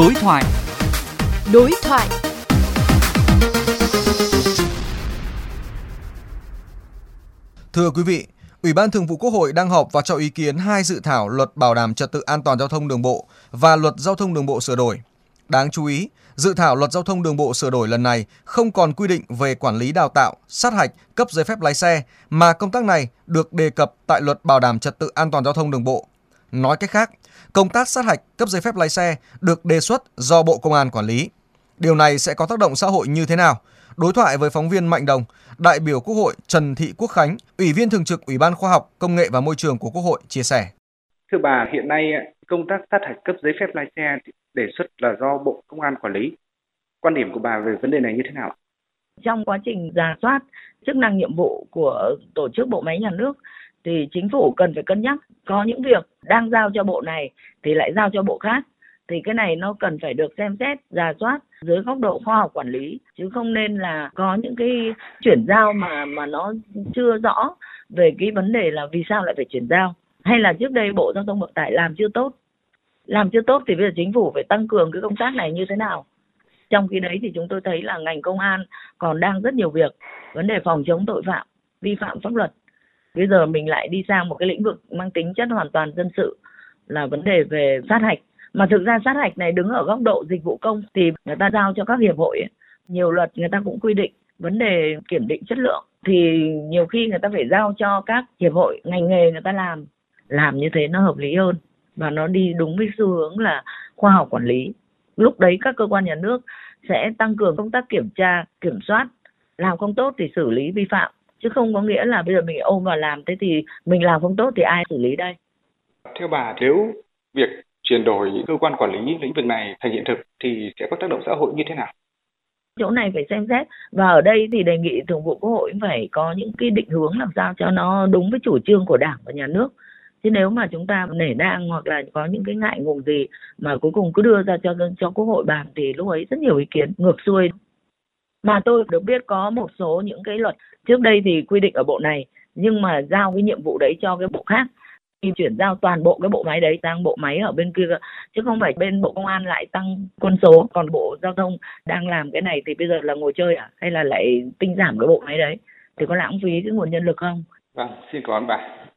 Đối thoại. Đối thoại. Thưa quý vị, Ủy ban Thường vụ Quốc hội đang họp và cho ý kiến hai dự thảo luật bảo đảm trật tự an toàn giao thông đường bộ và luật giao thông đường bộ sửa đổi. Đáng chú ý, dự thảo luật giao thông đường bộ sửa đổi lần này không còn quy định về quản lý đào tạo, sát hạch, cấp giấy phép lái xe mà công tác này được đề cập tại luật bảo đảm trật tự an toàn giao thông đường bộ. Nói cách khác, công tác sát hạch, cấp giấy phép lái xe được đề xuất do Bộ Công an quản lý. Điều này sẽ có tác động xã hội như thế nào? Đối thoại với phóng viên Mạnh Đồng, đại biểu Quốc hội Trần Thị Quốc Khánh, Ủy viên thường trực Ủy ban Khoa học, Công nghệ và Môi trường của Quốc hội chia sẻ. Thưa bà, hiện nay công tác sát hạch cấp giấy phép lái xe đề xuất là do Bộ Công an quản lý. Quan điểm của bà về vấn đề này như thế nào? Trong quá trình giả soát chức năng nhiệm vụ của tổ chức bộ máy nhà nước thì chính phủ cần phải cân nhắc. Có những việc đang giao cho bộ này thì lại giao cho bộ khác. Thì cái này nó cần phải được xem xét giả soát dưới góc độ khoa học quản lý. Chứ không nên là có những cái chuyển giao mà mà nó chưa rõ về cái vấn đề là vì sao lại phải chuyển giao. Hay là trước đây bộ giao thông vận tải làm chưa tốt. Làm chưa tốt thì bây giờ chính phủ phải tăng cường cái công tác này như thế nào. Trong khi đấy thì chúng tôi thấy là ngành công an còn đang rất nhiều việc. Vấn đề phòng chống tội phạm, vi phạm pháp luật bây giờ mình lại đi sang một cái lĩnh vực mang tính chất hoàn toàn dân sự là vấn đề về sát hạch. Mà thực ra sát hạch này đứng ở góc độ dịch vụ công thì người ta giao cho các hiệp hội ấy. nhiều luật người ta cũng quy định vấn đề kiểm định chất lượng. Thì nhiều khi người ta phải giao cho các hiệp hội, ngành nghề người ta làm. Làm như thế nó hợp lý hơn và nó đi đúng với xu hướng là khoa học quản lý. Lúc đấy các cơ quan nhà nước sẽ tăng cường công tác kiểm tra, kiểm soát. Làm không tốt thì xử lý vi phạm chứ không có nghĩa là bây giờ mình ôm vào làm thế thì mình làm không tốt thì ai xử lý đây? Theo bà nếu việc chuyển đổi cơ quan quản lý lĩnh vực này thành hiện thực thì sẽ có tác động xã hội như thế nào? Chỗ này phải xem xét. Và ở đây thì đề nghị thường vụ quốc hội phải có những cái định hướng làm sao cho nó đúng với chủ trương của đảng và nhà nước. Chứ nếu mà chúng ta nể nang hoặc là có những cái ngại ngùng gì mà cuối cùng cứ đưa ra cho cho quốc hội bàn thì lúc ấy rất nhiều ý kiến ngược xuôi mà tôi được biết có một số những cái luật trước đây thì quy định ở bộ này, nhưng mà giao cái nhiệm vụ đấy cho cái bộ khác. Thì chuyển giao toàn bộ cái bộ máy đấy sang bộ máy ở bên kia chứ không phải bên bộ công an lại tăng quân số, còn bộ giao thông đang làm cái này thì bây giờ là ngồi chơi à? Hay là lại tinh giảm cái bộ máy đấy? Thì có lãng phí cái nguồn nhân lực không? Vâng xin cảm ơn bà.